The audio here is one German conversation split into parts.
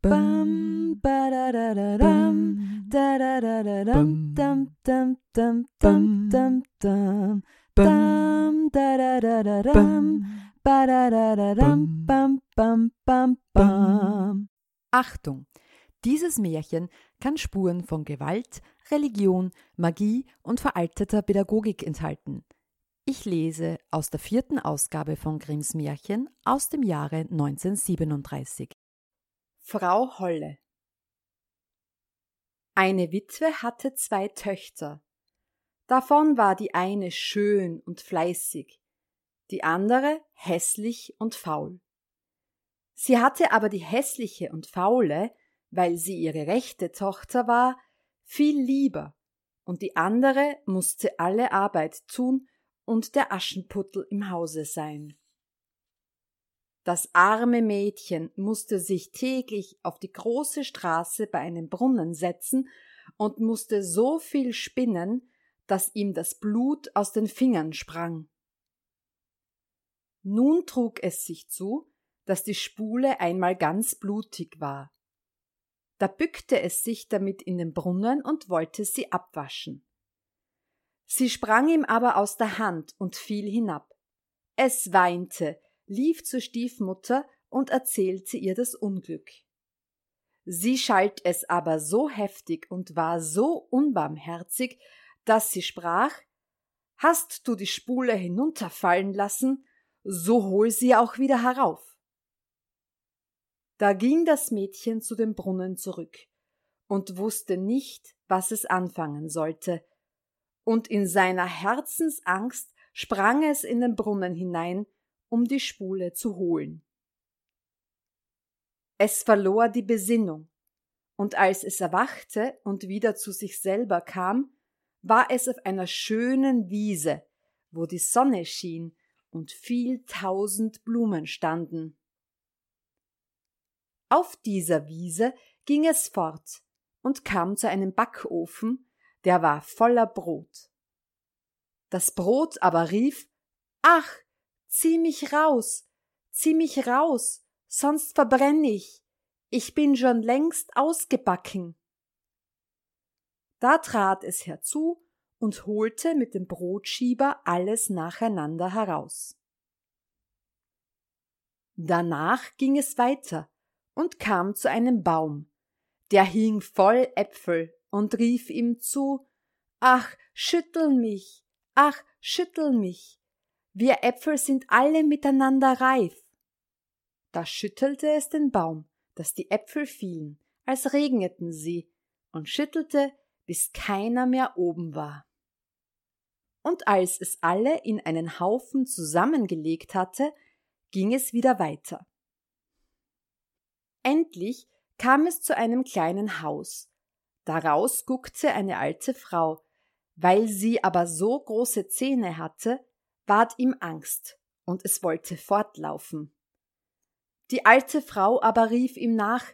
Bam, ba da da da dam, da da da da dam, dam dam dam dam dam dam, dam da da da da dam, ba da da da dam, bam bam bam bam. Achtung! Dieses Märchen kann Spuren von Gewalt, Religion, Magie und veralteter Pädagogik enthalten. Ich lese aus der vierten Ausgabe von Grimms Märchen aus dem Jahre 1937. Frau Holle Eine Witwe hatte zwei Töchter. Davon war die eine schön und fleißig, die andere hässlich und faul. Sie hatte aber die hässliche und faule, weil sie ihre rechte Tochter war, viel lieber, und die andere musste alle Arbeit tun und der Aschenputtel im Hause sein. Das arme Mädchen musste sich täglich auf die große Straße bei einem Brunnen setzen und musste so viel spinnen, dass ihm das Blut aus den Fingern sprang. Nun trug es sich zu, dass die Spule einmal ganz blutig war. Da bückte es sich damit in den Brunnen und wollte sie abwaschen. Sie sprang ihm aber aus der Hand und fiel hinab. Es weinte, lief zur Stiefmutter und erzählte ihr das Unglück. Sie schalt es aber so heftig und war so unbarmherzig, dass sie sprach Hast du die Spule hinunterfallen lassen, so hol sie auch wieder herauf. Da ging das Mädchen zu dem Brunnen zurück und wusste nicht, was es anfangen sollte, und in seiner Herzensangst sprang es in den Brunnen hinein, um die Spule zu holen. Es verlor die Besinnung, und als es erwachte und wieder zu sich selber kam, war es auf einer schönen Wiese, wo die Sonne schien und viel tausend Blumen standen. Auf dieser Wiese ging es fort und kam zu einem Backofen, der war voller Brot. Das Brot aber rief Ach, zieh mich raus, zieh mich raus, sonst verbrenn ich, ich bin schon längst ausgebacken. Da trat es herzu und holte mit dem Brotschieber alles nacheinander heraus. Danach ging es weiter und kam zu einem Baum, der hing voll Äpfel und rief ihm zu Ach, schüttel mich, ach, schüttel mich, wir Äpfel sind alle miteinander reif. Da schüttelte es den Baum, dass die Äpfel fielen, als regneten sie, und schüttelte, bis keiner mehr oben war. Und als es alle in einen Haufen zusammengelegt hatte, ging es wieder weiter. Endlich kam es zu einem kleinen Haus. Daraus guckte eine alte Frau. Weil sie aber so große Zähne hatte, ward ihm Angst, und es wollte fortlaufen. Die alte Frau aber rief ihm nach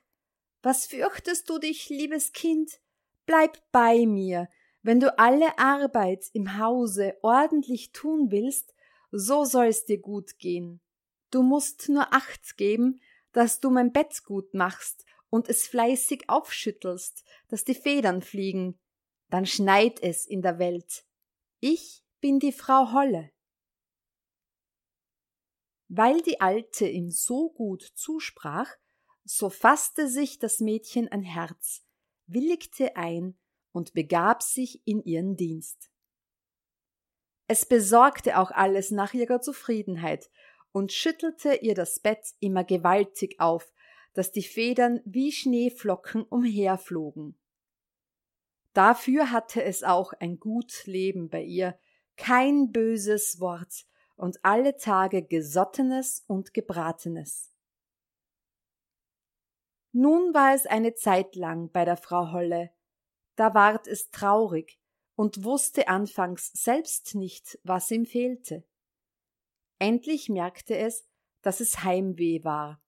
Was fürchtest du dich, liebes Kind? Bleib bei mir, wenn du alle Arbeit im Hause ordentlich tun willst, so soll's dir gut gehen. Du musst nur Acht geben, dass du mein Bett gut machst und es fleißig aufschüttelst, dass die Federn fliegen, dann schneit es in der Welt. Ich bin die Frau Holle. Weil die Alte ihm so gut zusprach, so fasste sich das Mädchen ein Herz, willigte ein und begab sich in ihren Dienst. Es besorgte auch alles nach ihrer Zufriedenheit und schüttelte ihr das Bett immer gewaltig auf, dass die Federn wie Schneeflocken umherflogen. Dafür hatte es auch ein gut Leben bei ihr, kein böses Wort und alle Tage Gesottenes und Gebratenes. Nun war es eine Zeit lang bei der Frau Holle, da ward es traurig und wusste anfangs selbst nicht, was ihm fehlte. Endlich merkte es, dass es Heimweh war.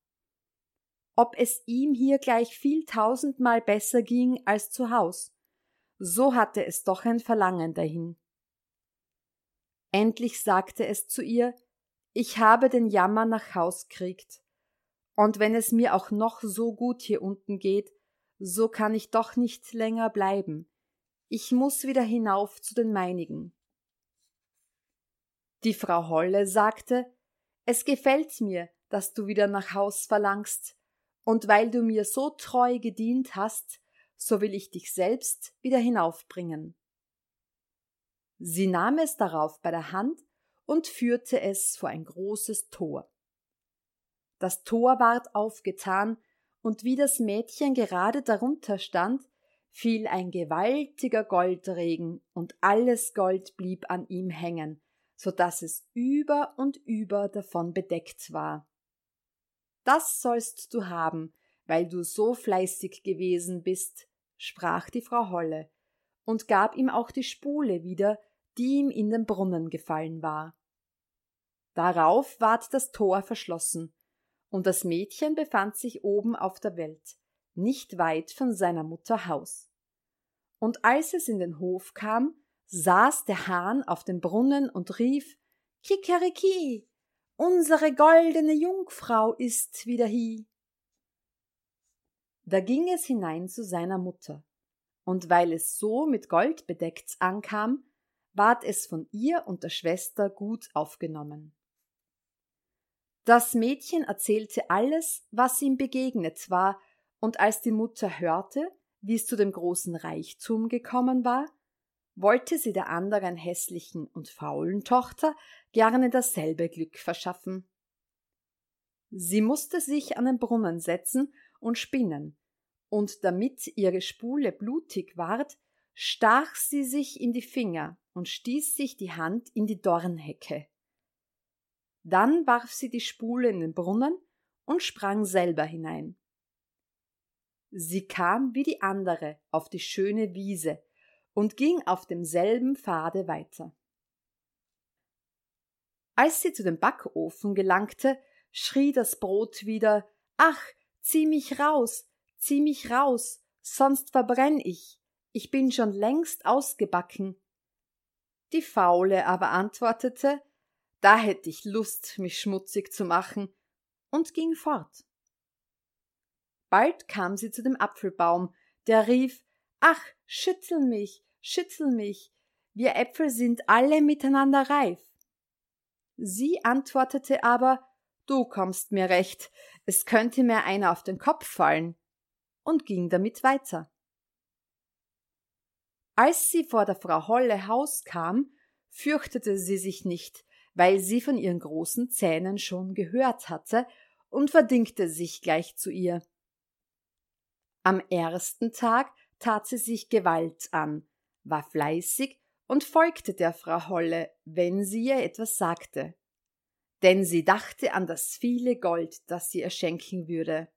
Ob es ihm hier gleich viel tausendmal besser ging als zu Haus, so hatte es doch ein Verlangen dahin. Endlich sagte es zu ihr, ich habe den Jammer nach Haus kriegt, Und wenn es mir auch noch so gut hier unten geht, so kann ich doch nicht länger bleiben. Ich muss wieder hinauf zu den meinigen. Die Frau Holle sagte, es gefällt mir, dass du wieder nach Haus verlangst, und weil du mir so treu gedient hast, so will ich dich selbst wieder hinaufbringen. Sie nahm es darauf bei der Hand und führte es vor ein großes Tor. Das Tor ward aufgetan, und wie das Mädchen gerade darunter stand, fiel ein gewaltiger Goldregen, und alles Gold blieb an ihm hängen, so dass es über und über davon bedeckt war. Das sollst du haben, weil du so fleißig gewesen bist, sprach die Frau Holle und gab ihm auch die Spule wieder, die ihm in den Brunnen gefallen war. Darauf ward das Tor verschlossen, und das Mädchen befand sich oben auf der Welt, nicht weit von seiner Mutter Haus. Und als es in den Hof kam, saß der Hahn auf dem Brunnen und rief Kikeriki, unsere goldene Jungfrau ist wieder hie. Da ging es hinein zu seiner Mutter, und weil es so mit Gold bedeckt ankam, ward es von ihr und der Schwester gut aufgenommen. Das Mädchen erzählte alles, was ihm begegnet war, und als die Mutter hörte, wie es zu dem großen Reichtum gekommen war, wollte sie der anderen hässlichen und faulen Tochter gerne dasselbe Glück verschaffen. Sie musste sich an den Brunnen setzen und spinnen, und damit ihre Spule blutig ward, stach sie sich in die Finger und stieß sich die Hand in die Dornhecke. Dann warf sie die Spule in den Brunnen und sprang selber hinein. Sie kam wie die andere auf die schöne Wiese und ging auf demselben Pfade weiter. Als sie zu dem Backofen gelangte, schrie das Brot wieder Ach, zieh mich raus, zieh mich raus, sonst verbrenn ich, ich bin schon längst ausgebacken. Die Faule aber antwortete, da hätte ich Lust, mich schmutzig zu machen, und ging fort. Bald kam sie zu dem Apfelbaum, der rief Ach, schützel mich, schützel mich, wir Äpfel sind alle miteinander reif. Sie antwortete aber Du kommst mir recht, es könnte mir einer auf den Kopf fallen, und ging damit weiter. Als sie vor der Frau Holle Haus kam, fürchtete sie sich nicht, weil sie von ihren großen Zähnen schon gehört hatte und verdingte sich gleich zu ihr. Am ersten Tag tat sie sich Gewalt an, war fleißig und folgte der Frau Holle, wenn sie ihr etwas sagte. Denn sie dachte an das viele Gold, das sie ihr schenken würde.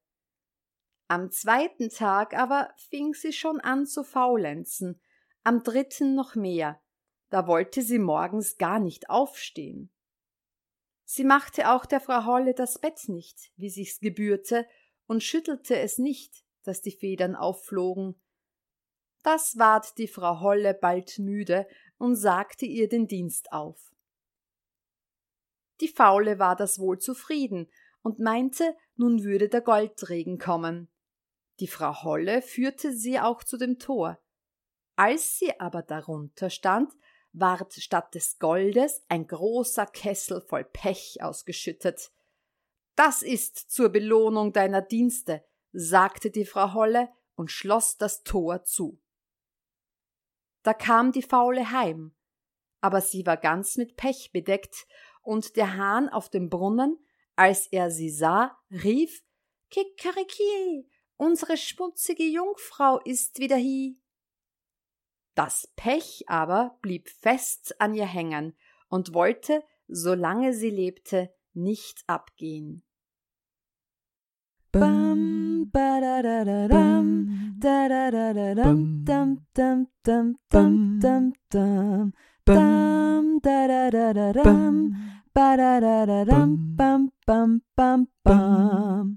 Am zweiten Tag aber fing sie schon an zu faulenzen, am dritten noch mehr, da wollte sie morgens gar nicht aufstehen. Sie machte auch der Frau Holle das Bett nicht, wie sich's gebührte, und schüttelte es nicht, dass die Federn aufflogen. Das ward die Frau Holle bald müde und sagte ihr den Dienst auf. Die Faule war das wohl zufrieden und meinte, nun würde der Goldregen kommen. Die Frau Holle führte sie auch zu dem Tor. Als sie aber darunter stand, ward statt des Goldes ein großer Kessel voll Pech ausgeschüttet. Das ist zur Belohnung deiner Dienste, sagte die Frau Holle und schloss das Tor zu. Da kam die Faule heim, aber sie war ganz mit Pech bedeckt, und der Hahn auf dem Brunnen, als er sie sah, rief Kikeriki, unsere schmutzige Jungfrau ist wieder hie. Das Pech aber blieb fest an ihr hängen und wollte, solange sie lebte, nicht abgehen. Bam, ba da da da dam, da da da da dam, dam dam dam dam dam dam, dam da da da da dam, ba da da da dam, bam bam bam bam.